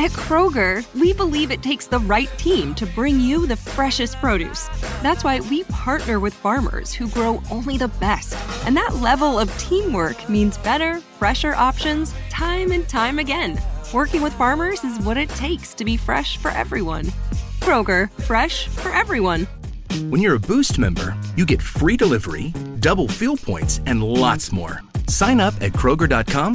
At Kroger, we believe it takes the right team to bring you the freshest produce. That's why we partner with farmers who grow only the best. And that level of teamwork means better, fresher options time and time again. Working with farmers is what it takes to be fresh for everyone. Kroger, fresh for everyone. When you're a Boost member, you get free delivery, double fuel points, and lots more. Sign up at Kroger.com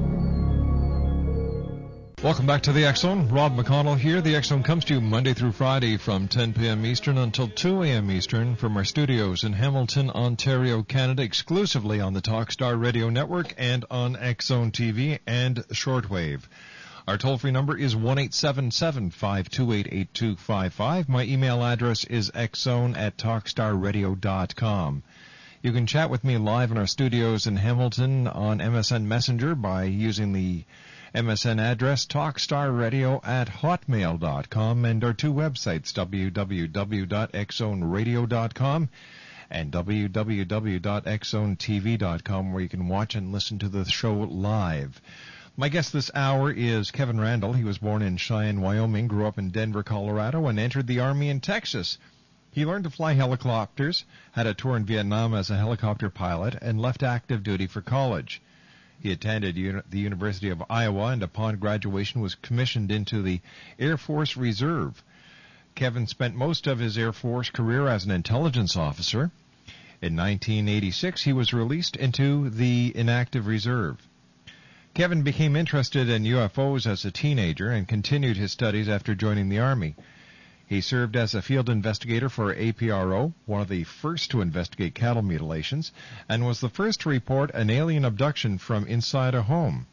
Welcome back to the Zone. Rob McConnell here. The Zone comes to you Monday through Friday from 10 p.m. Eastern until 2 a.m. Eastern from our studios in Hamilton, Ontario, Canada, exclusively on the Talkstar Radio Network and on Zone TV and shortwave. Our toll-free number is 1-877-528-8255. My email address is xzone at talkstarradio.com. You can chat with me live in our studios in Hamilton on MSN Messenger by using the MSN address talkstarradio at hotmail.com and our two websites www.xzoneradio.com and www.xzonetv.com where you can watch and listen to the show live. My guest this hour is Kevin Randle. He was born in Cheyenne, Wyoming, grew up in Denver, Colorado, and entered the Army in Texas. He learned to fly helicopters, had a tour in Vietnam as a helicopter pilot, and left active duty for college. He attended uni- the University of Iowa and upon graduation was commissioned into the Air Force Reserve. Kevin spent most of his Air Force career as an intelligence officer. In 1986, he was released into the inactive reserve. Kevin became interested in UFOs as a teenager and continued his studies after joining the Army. He served as a field investigator for APRO, one of the first to investigate cattle mutilations, and was the first to report an alien abduction from inside a home.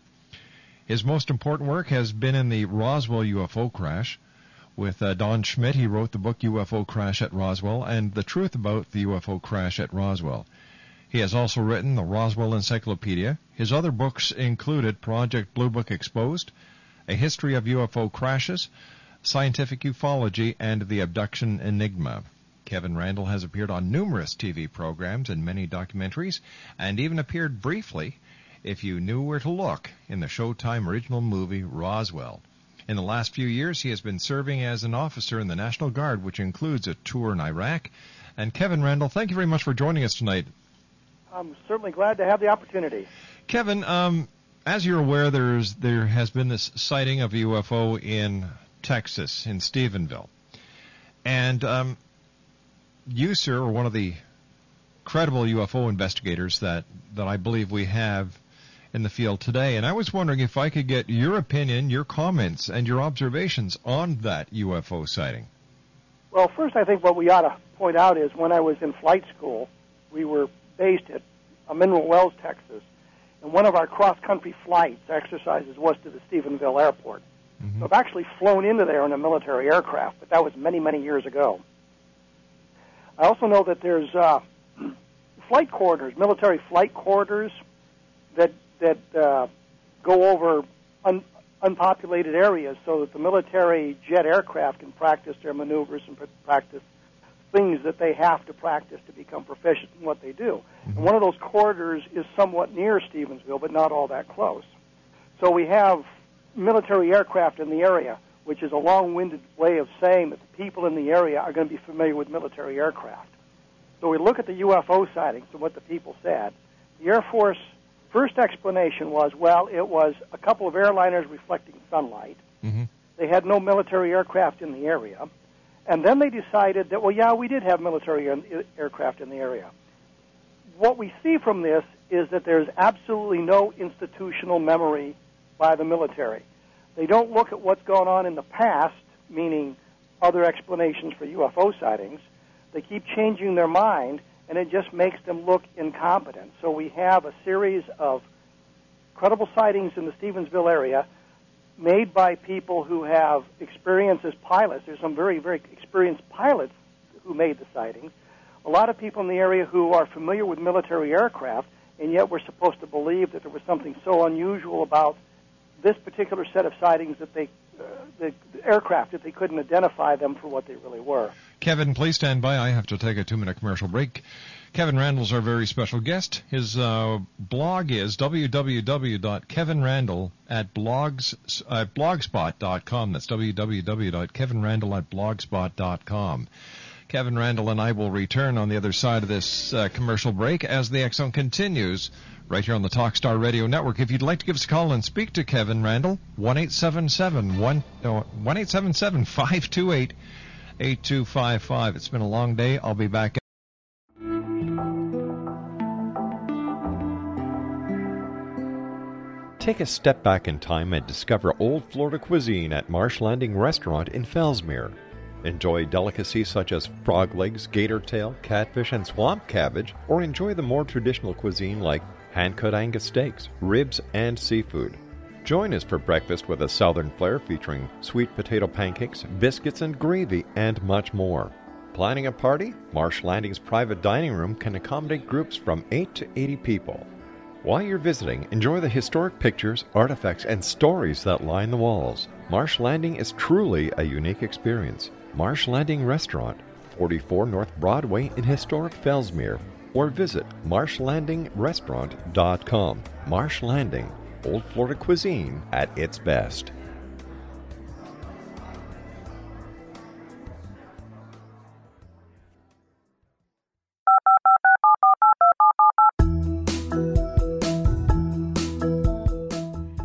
His most important work has been in the Roswell UFO crash. With uh, Don Schmitt, he wrote the book UFO Crash at Roswell and The Truth About the UFO Crash at Roswell. He has also written the Roswell Encyclopedia. His other books included Project Blue Book Exposed, A History of UFO Crashes, Scientific Ufology, and The Abduction Enigma. Kevin Randle has appeared on numerous TV programs and many documentaries, and even appeared briefly, if you knew where to look, in the Showtime original movie Roswell. In the last few years, he has been serving as an officer in the National Guard, which includes a tour in Iraq. And Kevin Randle, thank you very much for joining us tonight. I'm certainly glad to have the opportunity. Kevin, um, as you're aware, there's there has been this sighting of a UFO in Texas, in Stephenville, and um, you, sir, are one of the credible UFO investigators that that I believe we have in the field today. And I was wondering if I could get your opinion, your comments, and your observations on that UFO sighting. Well, first, I think what we ought to point out is when I was in flight school, we were based at uh, Mineral Wells, Texas, and one of our cross-country flights exercises was to the Stephenville Airport. So I've actually flown into there in a military aircraft, but that was many, many years ago. I also know that there's uh, flight corridors, military flight corridors that that uh, go over un- unpopulated areas so that the military jet aircraft can practice their maneuvers and practice things that they have to practice to become proficient in what they do. Mm-hmm. And one of those corridors is somewhat near Stephenville, but not all that close. So we have military aircraft in the area, which is a long-winded way of saying that the people in the area are going to be familiar with military aircraft. So we look at the UFO sightings and what the people said. The Air Force first explanation was, well, it was a couple of airliners reflecting sunlight. Mm-hmm. They had no military aircraft in the area. And then they decided that, well, yeah, we did have military aircraft in the area. What we see from this is that there's absolutely no institutional memory by the military. They don't look at what's gone on in the past, meaning other explanations for UFO sightings. They keep changing their mind, and it just makes them look incompetent. So we have a series of credible sightings in the Stephenville area made by people who have experience as pilots. There's some very, very experienced pilots who made the sightings. A lot of people in the area who are familiar with military aircraft, and yet we're supposed to believe that there was something so unusual about this particular set of sightings that they uh, the, aircraft that they couldn't identify them for what they really were. Kevin, please stand by. I have to take a two-minute commercial break. Kevin Randle's our very special guest. His uh, blog is www.kevinrandle at blogs at blogspot.com. That's www.kevinrandle at blogspot.com. Kevin Randle and I will return on the other side of this uh, commercial break as the Zone continues right here on the Talkstar Radio Network. If you'd like to give us a call and speak to Kevin Randle, 1 877 528 8255. It's been a long day. I'll be back. Take a step back in time and discover old Florida cuisine at Marsh Landing Restaurant in Fellsmere. Enjoy delicacies such as frog legs, gator tail, catfish, and swamp cabbage, or enjoy the more traditional cuisine like hand cut Angus steaks, ribs, and seafood. Join us for breakfast with a southern flair featuring sweet potato pancakes, biscuits, and gravy, and much more. Planning a party? Marsh Landing's private dining room can accommodate groups from 8 to 80 people. While you're visiting, enjoy the historic pictures, artifacts, and stories that line the walls. Marsh Landing is truly a unique experience. Marsh Landing Restaurant, 44 North Broadway in historic Fellsmere, or visit marshlandingrestaurant.com. Marsh Landing, Old Florida cuisine at its best.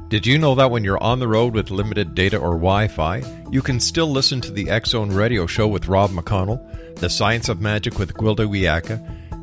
Did you know that when you're on the road with limited data or Wi Fi, you can still listen to the Zone radio show with Rob McConnell, The Science of Magic with Gwilda Wiyaka,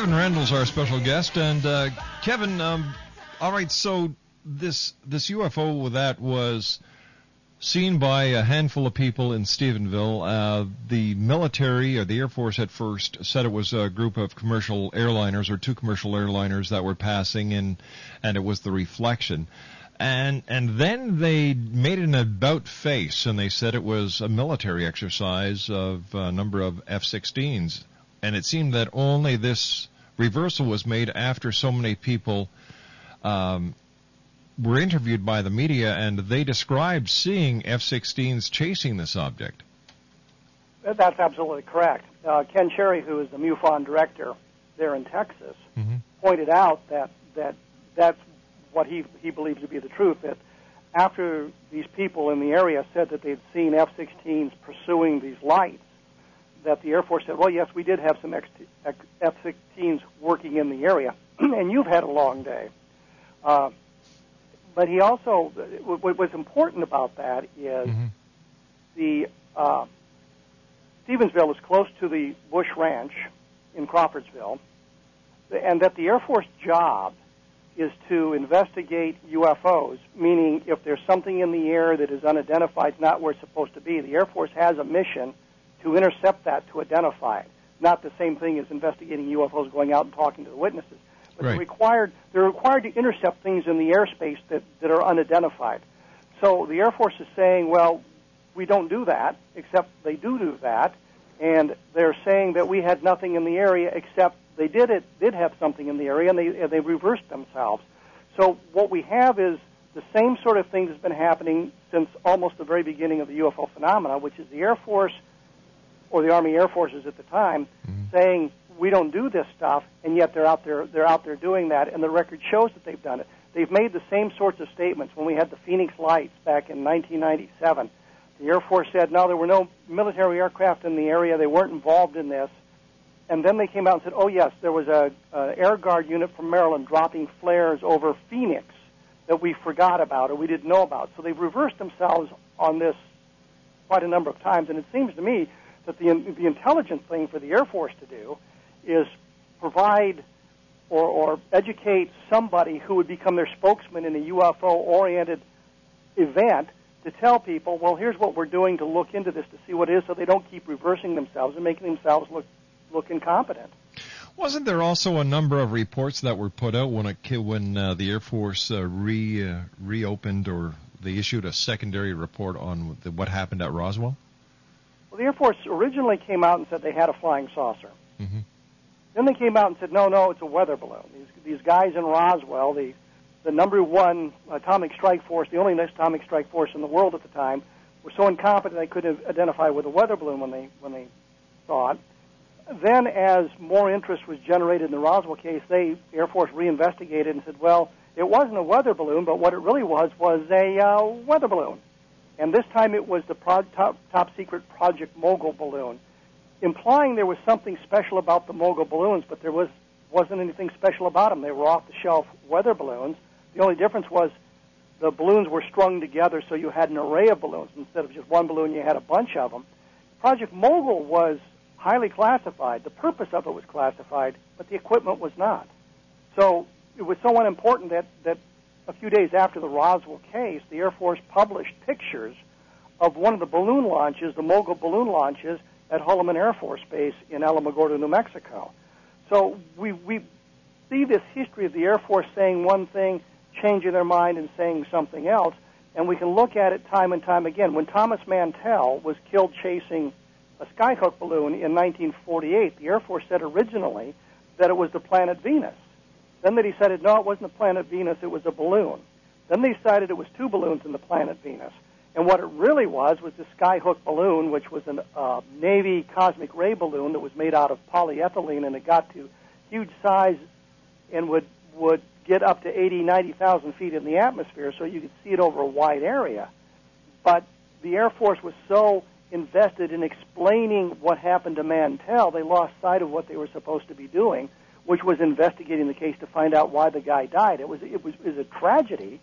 Kevin Randle's our special guest, and uh, Kevin, um, all right. So this this UFO that was seen by a handful of people in Stephenville. Uh, the military or the Air Force at first said it was a group of commercial airliners or two commercial airliners that were passing, and and it was the reflection. And and then they made an about face, and they said it was a military exercise of a number of F-16s. And it seemed that only this reversal was made after so many people um, were interviewed by the media, and they described seeing F-16s chasing this object. That's absolutely correct. Uh, Ken Cherry, who is the MUFON director there in Texas, mm-hmm. pointed out that that that's what he he believes to be the truth. That after these people in the area said that they'd seen F-16s pursuing these lights, that the Air Force said, "Well, yes, we did have some F-16s working in the area, and you've had a long day." Uh, but he also, what was important about that is mm-hmm. the uh, Stephenville is close to the Bush Ranch in Crawfordsville, and that the Air Force job is to investigate UFOs, meaning if there's something in the air that is unidentified, not where it's supposed to be, the Air Force has a mission to intercept that to identify it. Not the same thing as investigating UFOs, going out and talking to the witnesses but right. they're required they're required to intercept things in the airspace that, that are unidentified. So the Air Force is saying, well, we don't do that, except they do do that, and they're saying that we had nothing in the area except they did it did have something in the area, and they and they reversed themselves. So what we have is the same sort of thing that's been happening since almost the very beginning of the UFO phenomena, which is the Air Force or the Army Air Forces at the time mm-hmm. saying we don't do this stuff, and yet they're out there they're out there doing that, and the record shows that they've done it. They've made the same sorts of statements when we had the Phoenix Lights back in 1997. The Air Force said no, there were no military aircraft in the area; they weren't involved in this. And then they came out and said, "Oh yes, there was a, a Air Guard unit from Maryland dropping flares over Phoenix that we forgot about or we didn't know about." So they've reversed themselves on this quite a number of times, and it seems to me that the the intelligent thing for the Air Force to do is provide or, or educate somebody who would become their spokesman in a UFO oriented event to tell people, well, here's what we're doing to look into this to see what it is so they don't keep reversing themselves and making themselves look, look incompetent. Wasn't there also a number of reports that were put out when it, when uh, the Air Force uh, re uh, reopened or they issued a secondary report on the, what happened at Roswell? The Air Force originally came out and said they had a flying saucer. Mm-hmm. Then they came out and said, no, no, it's a weather balloon. These, these guys in Roswell, the, the number one atomic strike force, the only atomic strike force in the world at the time, were so incompetent they couldn't identify with a weather balloon when they, when they saw it. Then, as more interest was generated in the Roswell case, they, Air Force reinvestigated and said, well, it wasn't a weather balloon, but what it really was was a uh, weather balloon. And this time it was the pro- top, top secret Project Mogul balloon implying there was something special about the mogul balloons, but there was wasn't anything special about them. They were off-the-shelf weather balloons. The only difference was the balloons were strung together, so you had an array of balloons instead of just one balloon. You had a bunch of them. Project Mogul was highly classified. The purpose of it was classified, but the equipment was not. So it was so unimportant that that a few days after the Roswell case, the Air Force published pictures of one of the balloon launches, the Mogul balloon launches, at Holloman Air Force Base in Alamogordo, New Mexico. So we, we see this history of the Air Force saying one thing, changing their mind, and saying something else, and we can look at it time and time again. When Thomas Mantell was killed chasing a skyhook balloon in 1948, the Air Force said originally that it was the planet Venus. Then they decided, no, it wasn't the planet Venus, it was a balloon. Then they decided it was two balloons in the planet Venus. And what it really was was the skyhook balloon, which was a uh, Navy cosmic ray balloon that was made out of polyethylene, and it got to huge size and would would get up to 80, 90,000 feet in the atmosphere, so you could see it over a wide area. But the Air Force was so invested in explaining what happened to Mantell, they lost sight of what they were supposed to be doing, which was investigating the case to find out why the guy died. It was it was, was a tragedy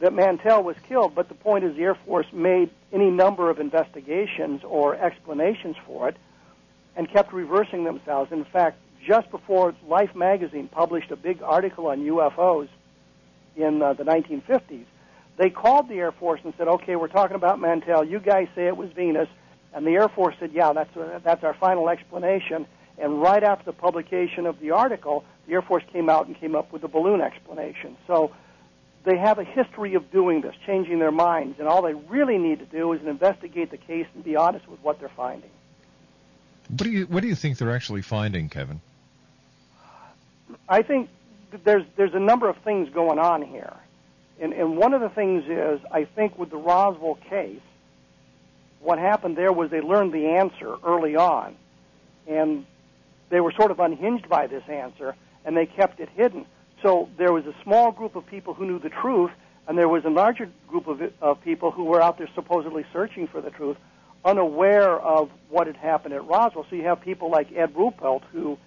that Mantell was killed, but the point is the Air Force made any number of investigations or explanations for it and kept reversing themselves. In fact, just before Life magazine published a big article on UFOs in uh, the 1950s, They called the Air Force and said, "Okay, we're talking about Mantell. You guys say it was Venus." And the Air Force said, "Yeah, that's that's our final explanation." And right after the publication of the article, the Air Force came out and came up with a balloon explanation. So they have a history of doing this, changing their minds, and all they really need to do is investigate the case and be honest with what they're finding. What do you What do you think they're actually finding, Kevin? I think there's there's a number of things going on here, and and one of the things is I think with the Roswell case, what happened there was they learned the answer early on, and they were sort of unhinged by this answer, and they kept it hidden. So there was a small group of people who knew the truth, and there was a larger group of, of people who were out there supposedly searching for the truth, unaware of what had happened at Roswell. So you have people like Ed Ruppelt, who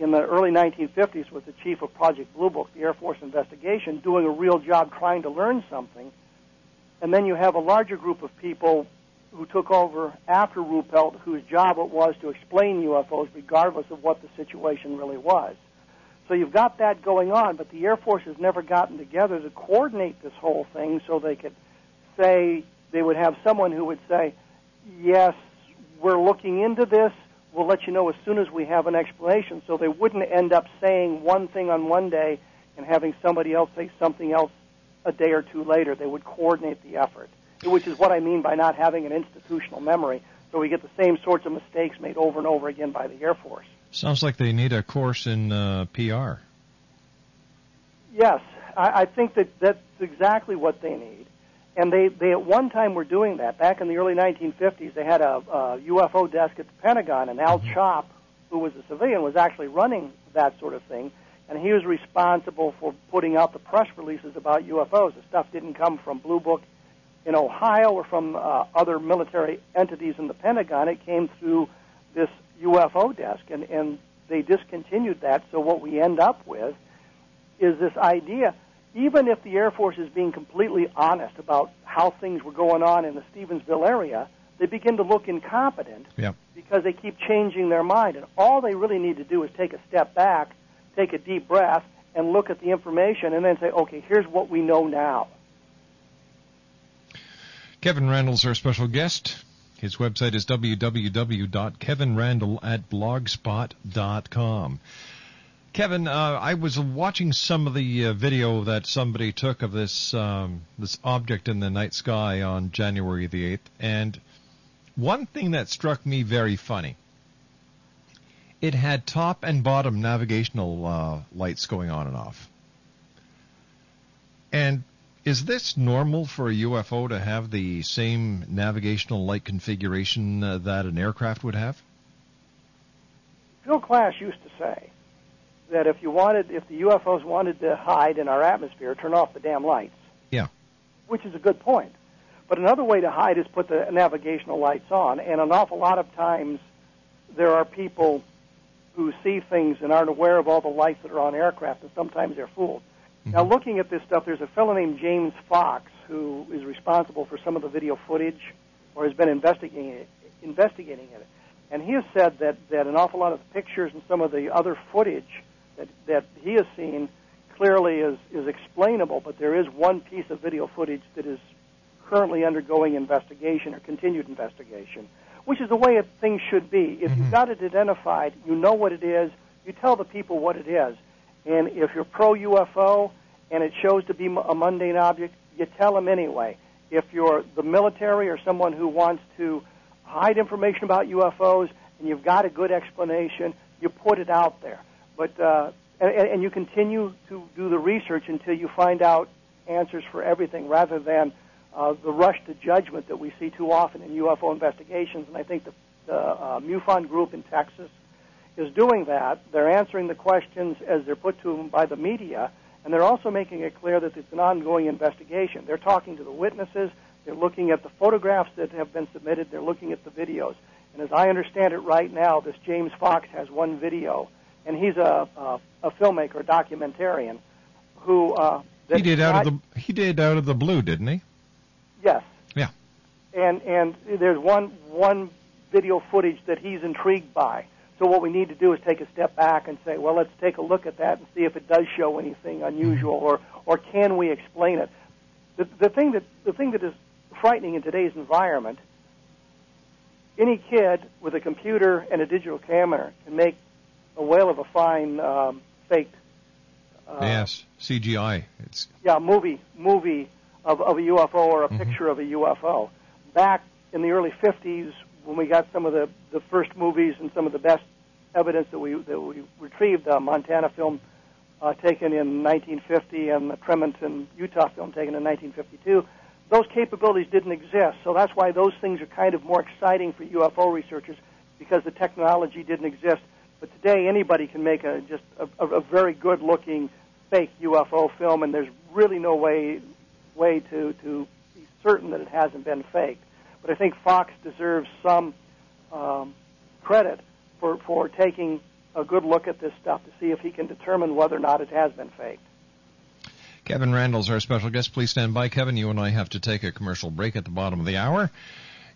in the early 1950s was the chief of Project Blue Book, the Air Force investigation, doing a real job trying to learn something. And then you have a larger group of people who took over after Ruppelt, whose job it was to explain UFOs regardless of what the situation really was. So you've got that going on, but the Air Force has never gotten together to coordinate this whole thing so they could say, they would have someone who would say, yes, we're looking into this. We'll let you know as soon as we have an explanation. So they wouldn't end up saying one thing on one day and having somebody else say something else a day or two later. They would coordinate the effort which is what I mean by not having an institutional memory. So we get the same sorts of mistakes made over and over again by the Air Force. Sounds like they need a course in uh, PR. Yes, I, I think that that's exactly what they need. And they, they at one time were doing that. Back in the early 1950s, they had a, a UFO desk at the Pentagon, and Al mm-hmm. Chop, who was a civilian, was actually running that sort of thing. And he was responsible for putting out the press releases about UFOs. The stuff didn't come from Blue Book in Ohio or from uh, other military entities in the Pentagon. It came through this UFO desk, and, and they discontinued that. So what we end up with is this idea, even if the Air Force is being completely honest about how things were going on in the Stephenville area, they begin to look incompetent yep. because they keep changing their mind. And all they really need to do is take a step back, take a deep breath, and look at the information and then say, okay, here's what we know now. Kevin Randle's our special guest. His website is blogspot.com. Kevin, uh, I was watching some of the uh, video that somebody took of this um, this object in the night sky on January the eighth, and one thing that struck me very funny. It had top and bottom navigational uh, lights going on and off, and is this normal for a UFO to have the same navigational light configuration uh, that an aircraft would have? Phil Klass used to say that if you wanted, if the UFOs wanted to hide in our atmosphere, turn off the damn lights. Yeah. Which is a good point. But another way to hide is put the navigational lights on, and an awful lot of times there are people who see things and aren't aware of all the lights that are on aircraft, and sometimes they're fooled. Mm-hmm. Now, looking at this stuff, there's a fellow named James Fox who is responsible for some of the video footage or has been investigating it, investigating it. And he has said that, that an awful lot of the pictures and some of the other footage that, that he has seen clearly is, is explainable, but there is one piece of video footage that is currently undergoing investigation or continued investigation, which is the way things should be. If mm-hmm. you've got it identified, you know what it is, you tell the people what it is. And if you're pro UFO and it shows to be a mundane object, you tell them anyway. If you're the military or someone who wants to hide information about UFOs and you've got a good explanation, you put it out there. But uh, and, and you continue to do the research until you find out answers for everything, rather than uh, the rush to judgment that we see too often in UFO investigations. And I think the, the uh, MUFON group in Texas is doing that. They're answering the questions as they're put to them by the media, and they're also making it clear that it's an ongoing investigation. They're talking to the witnesses, they're looking at the photographs that have been submitted, they're looking at the videos. And as I understand it right now, this James Fox has one video, and he's a, a, a filmmaker, a documentarian, who uh, he did out not, of the he did out of the blue, didn't he? Yes. Yeah. And and there's one one video footage that he's intrigued by. So what we need to do is take a step back and say, well, let's take a look at that and see if it does show anything unusual, or or can we explain it? the, the thing that the thing that is frightening in today's environment, any kid with a computer and a digital camera can make a whale of a fine um, faked. Uh, yes, CGI. It's yeah, movie movie of, of a UFO or a mm-hmm. picture of a UFO. Back in the early 50s, when we got some of the, the first movies and some of the best evidence that we that we retrieved, the Montana film uh, taken in 1950 and the Tremonton, Utah film taken in 1952, those capabilities didn't exist. So that's why those things are kind of more exciting for UFO researchers because the technology didn't exist. But today, anybody can make a just a, a very good-looking fake UFO film, and there's really no way way to to be certain that it hasn't been faked. But I think Fox deserves some um, credit for for taking a good look at this stuff to see if he can determine whether or not it has been faked. Kevin Randle's our special guest. Please stand by, Kevin. You and I have to take a commercial break at the bottom of the hour.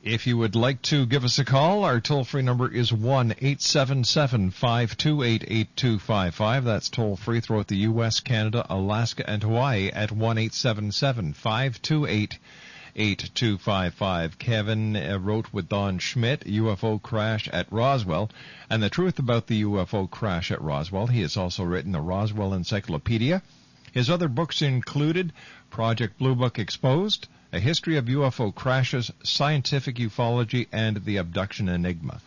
If you would like to give us a call, our toll free number is 1 877 528 8255. That's toll free throughout the U.S., Canada, Alaska, and Hawaii at 1 877 528 8255. Kevin uh, wrote with Don Schmitt, UFO crash at Roswell, and the truth about the UFO crash at Roswell. He has also written the Roswell Encyclopedia. His other books included Project Blue Book Exposed, A History of UFO Crashes, Scientific Ufology, and The Abduction Enigma.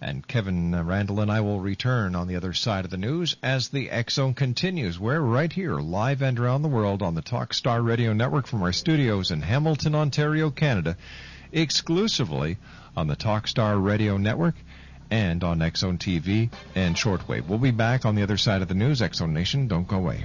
And Kevin uh, Randle and I will return on the other side of the news as the Zone continues. We're right here, live and around the world on the Talkstar Radio Network from our studios in Hamilton, Ontario, Canada, exclusively on the Talkstar Radio Network and on Zone TV and shortwave. We'll be back on the other side of the news, Zone Nation. Don't go away.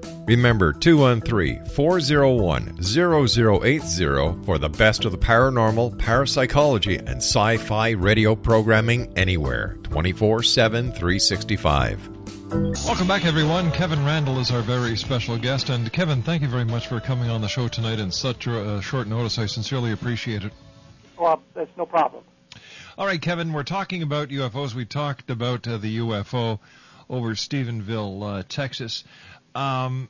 Remember 213 401 0080 for the best of the paranormal, parapsychology, and sci fi radio programming anywhere 24 7 365. Welcome back, everyone. Kevin Randle is our very special guest. And Kevin, thank you very much for coming on the show tonight in such a short notice. I sincerely appreciate it. Well, that's no problem. All right, Kevin, we're talking about UFOs. We talked about uh, the UFO over Stephenville, uh, Texas. Um,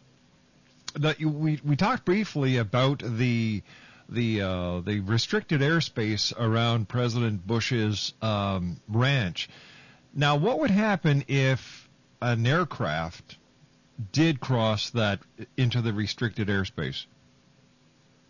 we we talked briefly about the the uh, the restricted airspace around President Bush's um, ranch. Now, what would happen if an aircraft did cross that into the restricted airspace?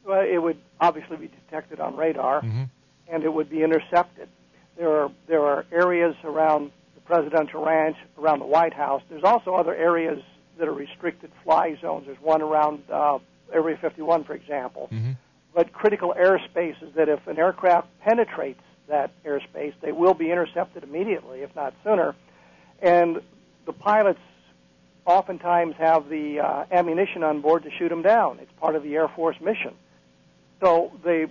Well, it would obviously be detected on radar, mm-hmm. and it would be intercepted. There are there are areas around the presidential ranch, around the White House. There's also other areas that are restricted fly zones. There's one around uh, Area 51, for example. Mm-hmm. But critical airspace is that if an aircraft penetrates that airspace, they will be intercepted immediately, if not sooner. And the pilots oftentimes have the uh, ammunition on board to shoot them down. It's part of the Air Force mission. So they,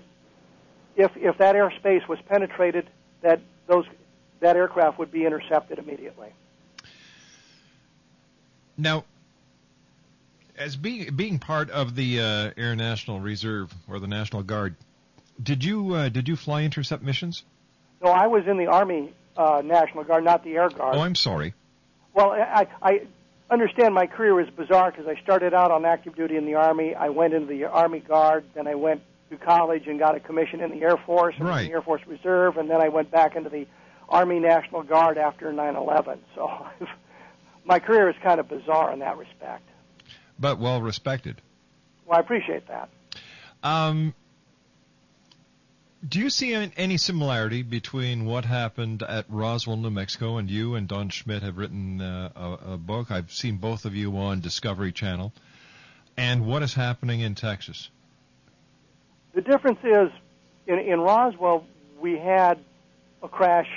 if if that airspace was penetrated, that those that aircraft would be intercepted immediately. Now, as being being part of the uh, Air National Reserve or the National Guard, did you uh, did you fly intercept missions? No, I was in the Army uh, National Guard, not the Air Guard. Oh, I'm sorry. Well, I, I understand my career was bizarre because I started out on active duty in the Army. I went into the Army Guard, then I went to college and got a commission in the Air Force, and Right. the Air Force Reserve, and then I went back into the Army National Guard after 9/11. So my career is kind of bizarre in that respect. But well respected. Well, I appreciate that. Um, do you see any, similarity between what happened at Roswell, New Mexico, and you and Don Schmitt have written uh, a, a book? I've seen both of you on Discovery Channel, and what is happening in Texas? The difference is, in, in Roswell, we had a crash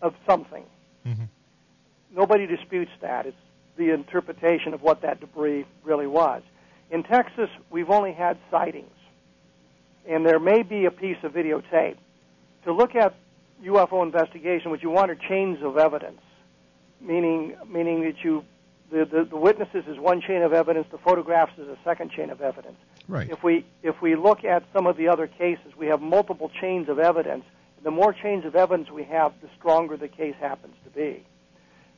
of something. Mhm. Nobody disputes that. It's the interpretation of what that debris really was. In Texas, we've only had sightings, and there may be a piece of videotape. To look at UFO investigation, what you want are chains of evidence, meaning meaning that you the, the, the witnesses is one chain of evidence, the photographs is a second chain of evidence. Right. If we if we look at some of the other cases, we have multiple chains of evidence. The more chains of evidence we have, the stronger the case happens to be.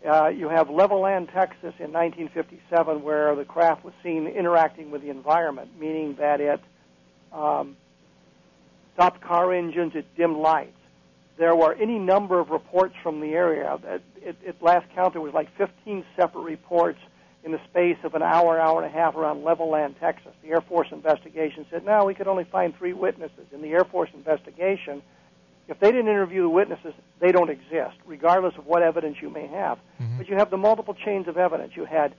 Uh, you have Levelland, Texas, in 1957, where the craft was seen interacting with the environment, meaning that it um, stopped car engines, it dimmed lights. There were any number of reports from the area. At, at, at last count, there was like 15 separate reports in the space of an hour, hour and a half around Levelland, Texas. The Air Force investigation said, no, we could only find three witnesses. In the Air Force investigation, if they didn't interview the witnesses, they don't exist, regardless of what evidence you may have. Mm-hmm. But you have the multiple chains of evidence. You had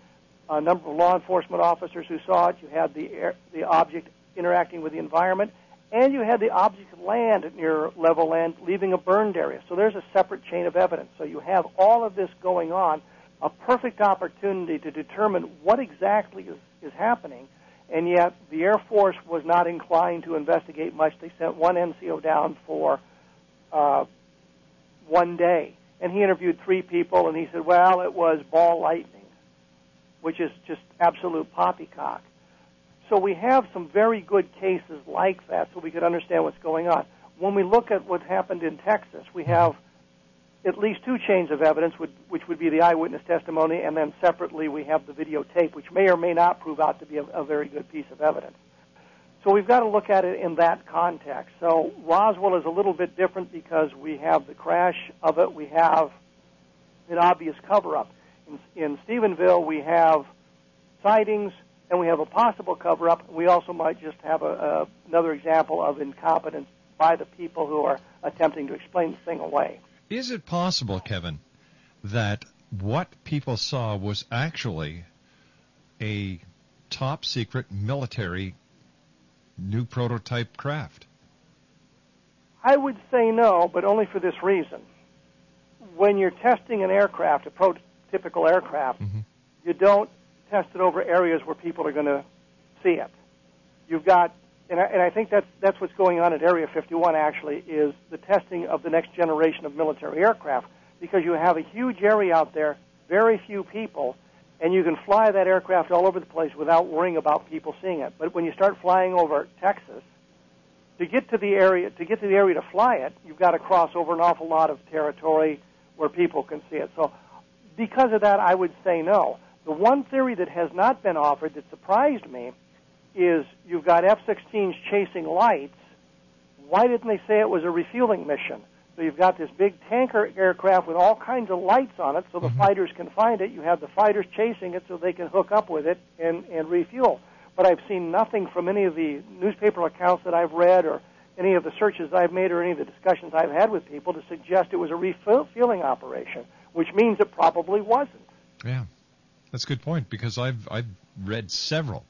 a number of law enforcement officers who saw it. You had the air, the object interacting with the environment, and you had the object land near Levelland leaving a burned area. So there's a separate chain of evidence. So you have all of this going on, a perfect opportunity to determine what exactly is, is happening. And yet the Air Force was not inclined to investigate much. They sent one NCO down for uh, one day, and he interviewed three people, and he said, "Well, it was ball lightning," which is just absolute poppycock. So we have some very good cases like that, so we could understand what's going on. When we look at what happened in Texas, we have at least two chains of evidence, which would be the eyewitness testimony, and then separately we have the videotape, which may or may not prove out to be a very good piece of evidence. So we've got to look at it in that context. So Roswell is a little bit different because we have the crash of it, we have an obvious cover up. In, in Stephenville, we have sightings and we have a possible cover up. We also might just have a, a, another example of incompetence by the people who are attempting to explain the thing away. Is it possible, Kevin, that what people saw was actually a top secret military new prototype craft? I would say no, but only for this reason. When you're testing an aircraft, a prototypical aircraft, mm-hmm. you don't test it over areas where people are going to see it. You've got, and I, and I think that's that's what's going on at Area 51. Actually, is the testing of the next generation of military aircraft because you have a huge area out there, very few people, and you can fly that aircraft all over the place without worrying about people seeing it. But when you start flying over Texas, to get to the area to get to the area to fly it, you've got to cross over an awful lot of territory where people can see it. So, because of that, I would say no. The one theory that has not been offered that surprised me is you've got F-16s chasing lights. Why didn't they say it was a refueling mission? So you've got this big tanker aircraft with all kinds of lights on it, so the fighters can find it. You have the fighters chasing it, so they can hook up with it and and refuel. But I've seen nothing from any of the newspaper accounts that I've read, or any of the searches I've made, or any of the discussions I've had with people to suggest it was a refueling operation, which means it probably wasn't. Yeah, that's a good point because I've I've read several.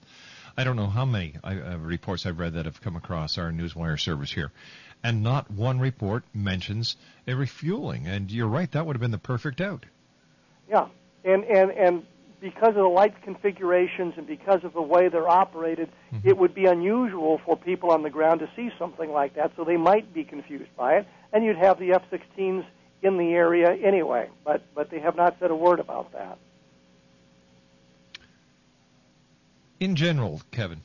I don't know how many I, uh, reports I've read that have come across our Newswire service here, and not one report mentions a refueling. And you're right, that would have been the perfect out. Yeah, and and and because of the light configurations and because of the way they're operated, mm-hmm. it would be unusual for people on the ground to see something like that. So they might be confused by it, and you'd have the F-16s in the area anyway. But but they have not said a word about that. In general, Kevin,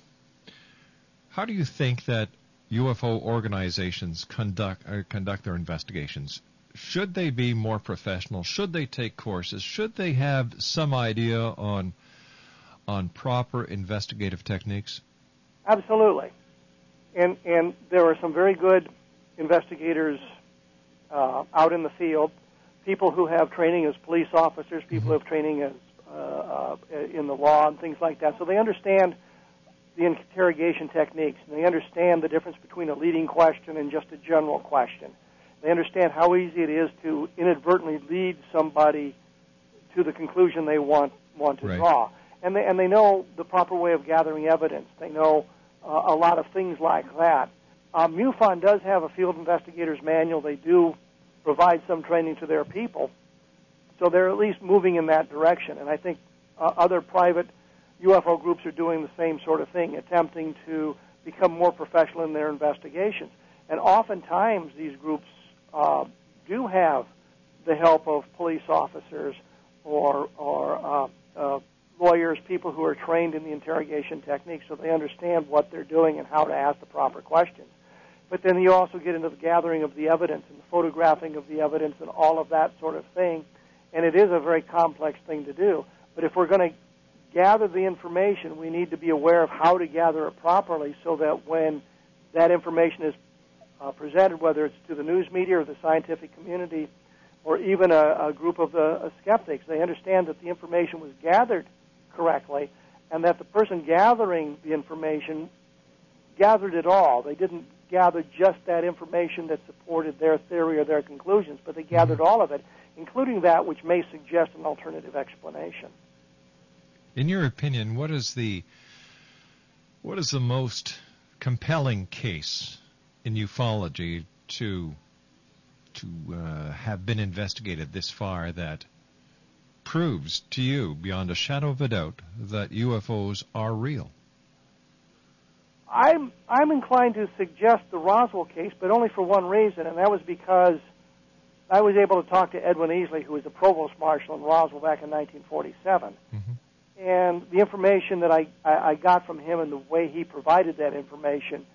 how do you think that UFO organizations conduct uh, conduct their investigations? Should they be more professional? Should they take courses? Should they have some idea on on proper investigative techniques? Absolutely, and and there are some very good investigators uh, out in the field. People who have training as police officers, people mm-hmm. who have training as uh, uh, in the law and things like that, so they understand the interrogation techniques. And they understand the difference between a leading question and just a general question. They understand how easy it is to inadvertently lead somebody to the conclusion they want want to right. draw. And they and they know the proper way of gathering evidence. They know uh, a lot of things like that. Um, MUFON does have a field investigators manual. They do provide some training to their people, so they're at least moving in that direction. And I think uh, other private UFO groups are doing the same sort of thing, attempting to become more professional in their investigations. And oftentimes, these groups uh, do have the help of police officers or, or uh, uh, lawyers, people who are trained in the interrogation techniques, so they understand what they're doing and how to ask the proper questions. But then you also get into the gathering of the evidence and the photographing of the evidence and all of that sort of thing. And it is a very complex thing to do. But if we're going to gather the information, we need to be aware of how to gather it properly so that when that information is uh, presented, whether it's to the news media or the scientific community or even a, a group of uh, skeptics, they understand that the information was gathered correctly and that the person gathering the information gathered it all. They didn't gather just that information that supported their theory or their conclusions, but they gathered all of it, including that which may suggest an alternative explanation. In your opinion, what is the what is the most compelling case in ufology to to uh, have been investigated this far that proves to you beyond a shadow of a doubt that UFOs are real? I'm I'm inclined to suggest the Roswell case, but only for one reason, and that was because I was able to talk to Edwin Easley, who was the provost marshal in Roswell back in 1947. Mm-hmm and the information that I, I, I got from him and the way he provided that information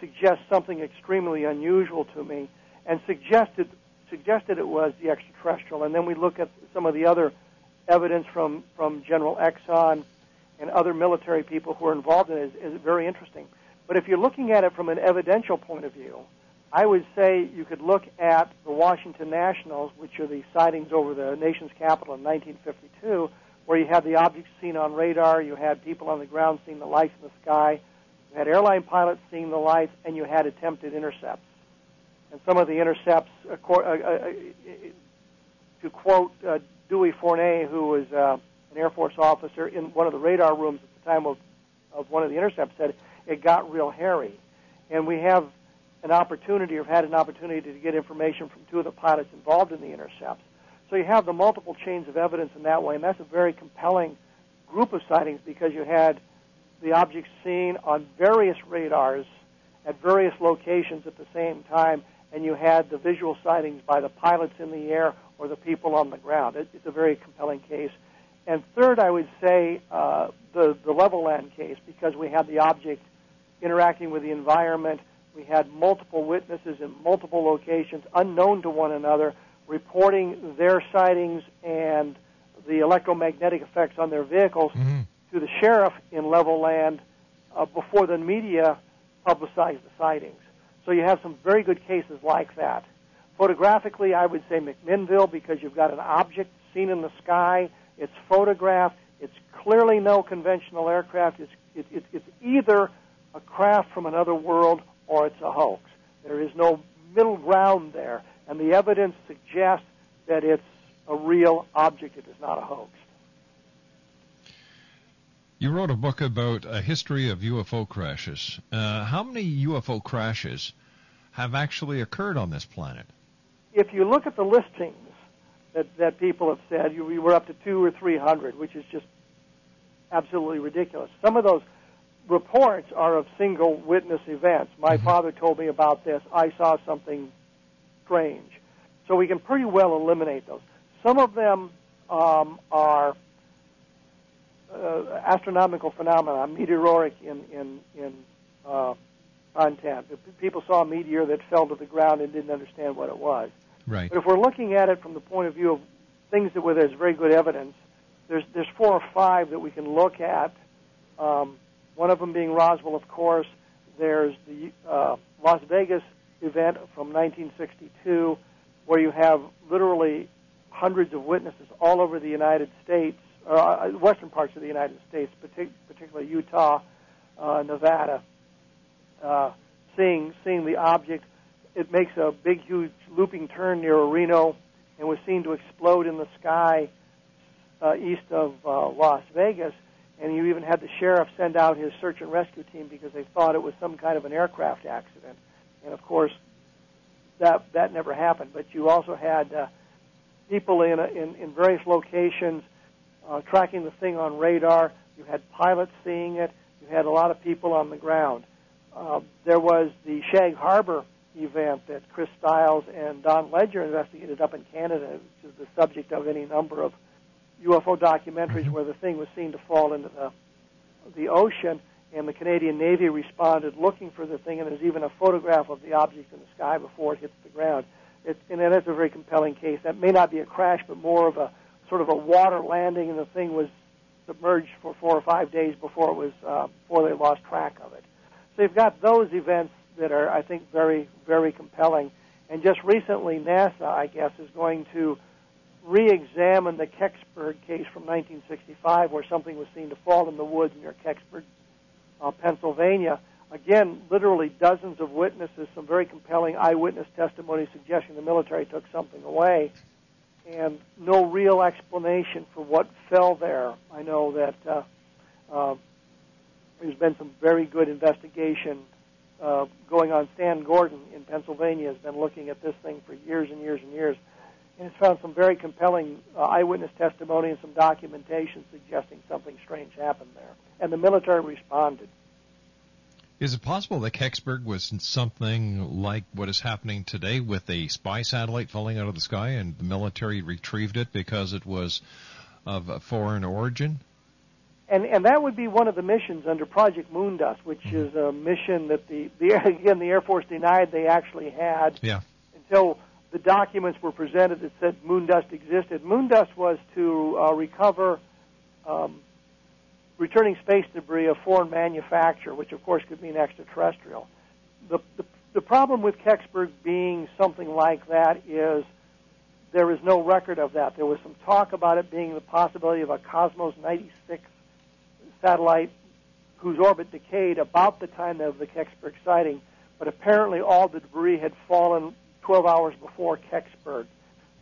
suggests something extremely unusual to me and suggested suggested it was the extraterrestrial. And then we look at some of the other evidence from, from General Exon and other military people who are involved in it is, is very interesting. But if you're looking at it from an evidential point of view, I would say you could look at the Washington Nationals, which are the sightings over the nation's capital in 1952, where you had the objects seen on radar, you had people on the ground seeing the lights in the sky, you had airline pilots seeing the lights, and you had attempted intercepts. And some of the intercepts, uh, uh, uh, to quote Dewey Fournet, who was an Air Force officer in one of the radar rooms at the time of, of one of the intercepts, said it got real hairy. And we have an opportunity, or have had an opportunity to get information from two of the pilots involved in the intercepts. So you have the multiple chains of evidence in that way, and that's a very compelling group of sightings because you had the objects seen on various radars at various locations at the same time, and you had the visual sightings by the pilots in the air or the people on the ground. It, it's a very compelling case. And third, I would say uh, the the Levelland case because we had the object interacting with the environment. We had multiple witnesses in multiple locations, unknown to one another, reporting their sightings and the electromagnetic effects on their vehicles mm-hmm. to the sheriff in Levelland uh, before the media publicized the sightings. So you have some very good cases like that. Photographically, I would say McMinnville because you've got an object seen in the sky. It's photographed. It's clearly no conventional aircraft. It's, it, it, it's either a craft from another world or it's a hoax. There is no middle ground there and the evidence suggests that it's a real object. It is not a hoax. You wrote a book about a history of UFO crashes. Uh, how many UFO crashes have actually occurred on this planet? If you look at the listings that, that people have said, you, we were up to two or three hundred, which is just absolutely ridiculous. Some of those reports are of single witness events. My mm-hmm. father told me about this. I saw something strange. So we can pretty well eliminate those. Some of them um, are uh, astronomical phenomena, meteoric in in in uh, content. People saw a meteor that fell to the ground and didn't understand what it was. Right. But if we're looking at it from the point of view of things that where there's very good evidence, there's there's four or five that we can look at. Um, one of them being Roswell, of course. There's the uh, Las Vegas event from 1962, where you have literally hundreds of witnesses all over the United States, uh, western parts of the United States, partic- particularly Utah, uh, Nevada, uh, seeing seeing the object. It makes a big, huge looping turn near Reno, and was seen to explode in the sky uh, east of uh, Las Vegas. And you even had the sheriff send out his search and rescue team because they thought it was some kind of an aircraft accident. And of course, that that never happened. But you also had uh, people in, a, in in various locations uh, tracking the thing on radar. You had pilots seeing it. You had a lot of people on the ground. Uh, there was the Shag Harbor event that Chris Styles and Don Ledger investigated up in Canada, which is the subject of any number of UFO documentaries where the thing was seen to fall into the the ocean, and the Canadian Navy responded looking for the thing, and there's even a photograph of the object in the sky before it hits the ground. It, and that's a very compelling case. That may not be a crash, but more of a sort of a water landing, and the thing was submerged for four or five days before it was uh, before they lost track of it. So you've got those events that are, I think, very very compelling. And just recently, NASA, I guess, is going to re-examine the Kecksburg case from 1965, where something was seen to fall in the woods near Kecksburg, uh, Pennsylvania. Again, literally dozens of witnesses, some very compelling eyewitness testimony suggesting the military took something away, and no real explanation for what fell there. I know that uh, uh, there's been some very good investigation uh, going on. Stan Gordon in Pennsylvania has been looking at this thing for years and years and years and has found some very compelling uh, eyewitness testimony and some documentation suggesting something strange happened there. And the military responded. Is it possible that Kecksburg was something like what is happening today with a spy satellite falling out of the sky and the military retrieved it because it was of a foreign origin? And and that would be one of the missions under Project Moondust, which Mm-hmm. is a mission that the, the again the Air Force denied they actually had Yeah. until the documents were presented that said Moondust existed. Moondust was to uh, recover um, returning space debris of foreign manufacture, which of course could mean extraterrestrial. The, the, the problem with Kecksburg being something like that is there is no record of that. There was some talk about it being the possibility of a Cosmos 96 satellite whose orbit decayed about the time of the Kecksburg sighting, but apparently all the debris had fallen 12 hours before Kecksburg.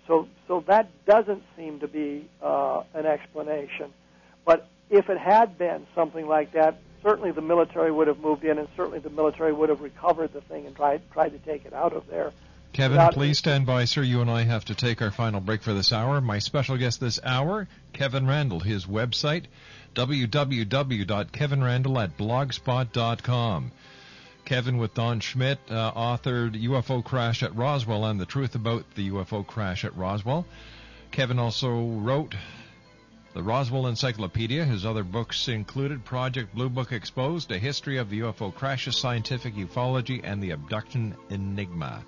So, so that doesn't seem to be uh, an explanation. But if it had been something like that, certainly the military would have moved in, and certainly the military would have recovered the thing and tried tried to take it out of there. Kevin, Without- please stand by, sir. You and I have to take our final break for this hour. My special guest this hour, Kevin Randle. His website, www.kevinrandle at blogspot.com. Kevin with Don Schmitt uh, authored UFO Crash at Roswell and the Truth About the UFO Crash at Roswell. Kevin also wrote the Roswell Encyclopedia. His other books included Project Blue Book Exposed, A History of the UFO Crashes, Scientific Ufology, and the Abduction Enigma.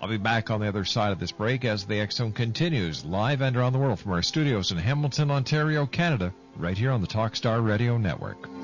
I'll be back on the other side of this break as the Zone continues live and around the world from our studios in Hamilton, Ontario, Canada, right here on the Talkstar Radio Network.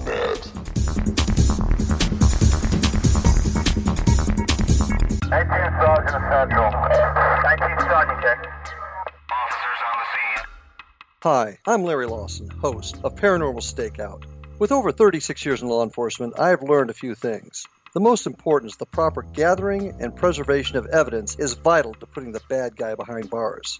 18 Sergeant Central. 19 Sergeant check. Officers on the scene. Hi, I'm Larry Lawson, host of Paranormal Stakeout. With over 36 years in law enforcement, I have learned a few things. The most important is the proper gathering and preservation of evidence is vital to putting the bad guy behind bars.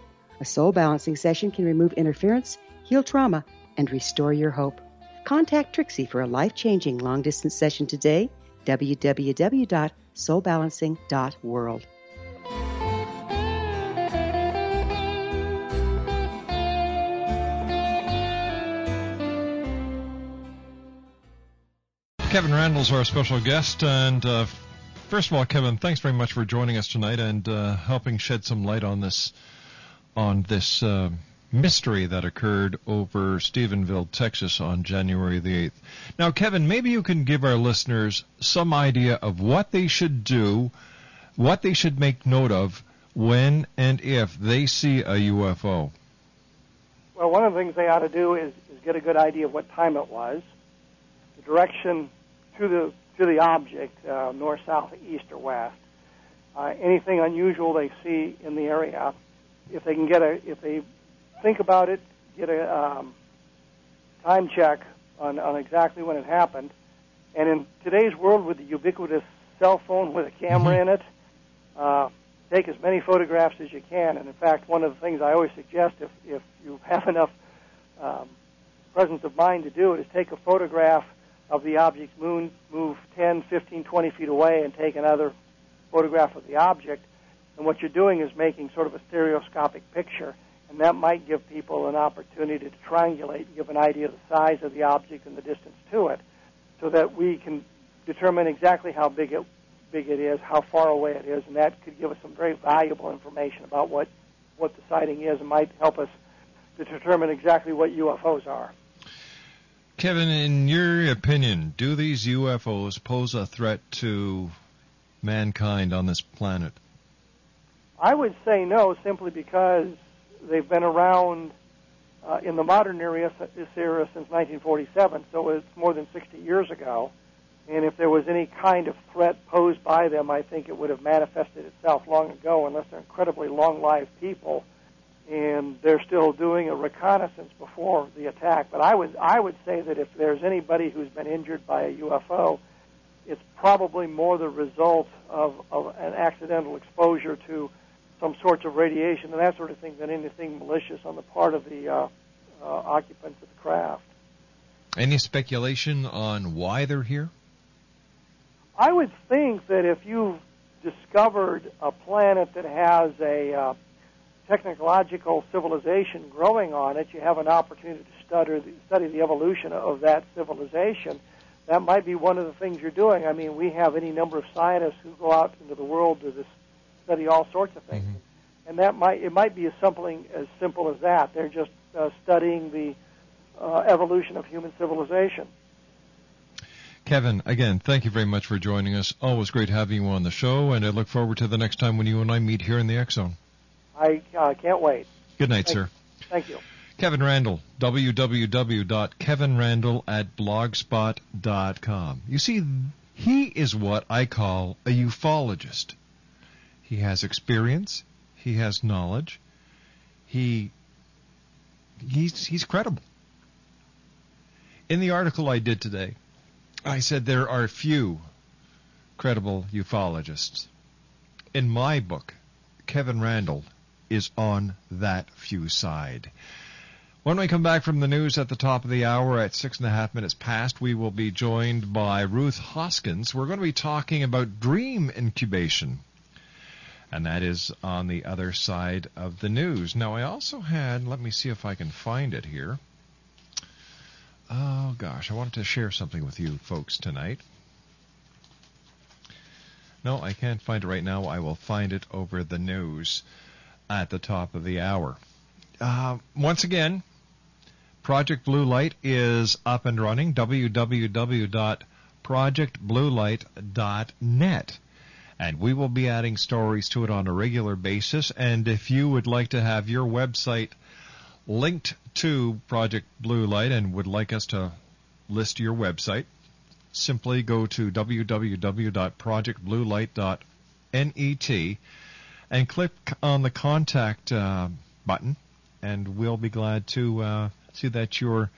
A soul balancing session can remove interference, heal trauma, and restore your hope. Contact Trixie for a life changing long distance session today. www.soulbalancing.world. Kevin Randle's our special guest, and uh, first of all, Kevin, thanks very much for joining us tonight and uh, helping shed some light on this on this uh, mystery that occurred over Stephenville, Texas, on January the eighth. Now, Kevin, maybe you can give our listeners some idea of what they should do, what they should make note of when and if they see a UFO. Well, one of the things they ought to do is, is get a good idea of what time it was, the direction to the to the object, uh, north, south, east, or west. Uh, anything unusual they see in the area, if they can get a, if they think about it, get a um, time check on, on exactly when it happened. And in today's world, with the ubiquitous cell phone with a camera in it, uh, take as many photographs as you can. And in fact, one of the things I always suggest, if if you have enough um, presence of mind to do it, is take a photograph of the object's moon, move 10, 15, 20 feet away, and take another photograph of the object. And what you're doing is making sort of a stereoscopic picture, and that might give people an opportunity to triangulate and give an idea of the size of the object and the distance to it, so that we can determine exactly how big it big it is, how far away it is, and that could give us some very valuable information about what what the sighting is, and might help us to determine exactly what UFOs are. Kevin, in your opinion, do these UFOs pose a threat to mankind on this planet? I would say no, simply because they've been around uh, in the modern era, era since 1947, so it's more than 60 years ago. And if there was any kind of threat posed by them, I think it would have manifested itself long ago, unless they're incredibly long-lived people and they're still doing a reconnaissance before the attack. But I would I would say that if there's anybody who's been injured by a UFO, it's probably more the result of, of an accidental exposure to some sorts of radiation and that sort of thing than anything malicious on the part of the uh, uh, occupants of the craft. Any speculation on why they're here? I would think that if you've discovered a planet that has a uh, technological civilization growing on it, you have an opportunity to study the, study the evolution of that civilization. That might be one of the things you're doing. I mean, we have any number of scientists who go out into the world to this, study all sorts of things, mm-hmm. and that might it might be as something as simple as that. They're just uh, studying the uh, evolution of human civilization. Kevin, again, thank you very much for joining us. Always great having you on the show, and I look forward to the next time when you and I meet here in the X Zone. I uh, can't wait. Good night, Thank sir. Thank you. Kevin Randle, www.kevinrandle at blogspot.com. You see, he is what I call a ufologist. He has experience, he has knowledge, he he's he's credible. In the article I did today, I said there are few credible ufologists. in my book, Kevin Randle is on that few side. When we come back from the news at the top of the hour at six and a half minutes past, we will be joined by Ruth Hoskins. We're going to be talking about dream incubation. And that is on the other side of the news. Now, I also had, let me see if I can find it here. Oh, gosh, I wanted to share something with you folks tonight. No, I can't find it right now. I will find it over the news at the top of the hour. Uh, once again, Project Blue Light is up and running. www.projectbluelight.net. And we will be adding stories to it on a regular basis. And if you would like to have your website linked to Project Blue Light and would like us to list your website, simply go to www.projectbluelight.net and click on the contact uh, button, and we'll be glad to uh, see that your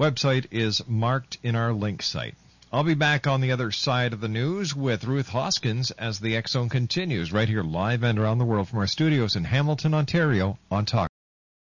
website is marked in our link site. I'll be back on the other side of the news with Ruth Hoskins as the Zone continues right here live and around the world from our studios in Hamilton, Ontario on Talk.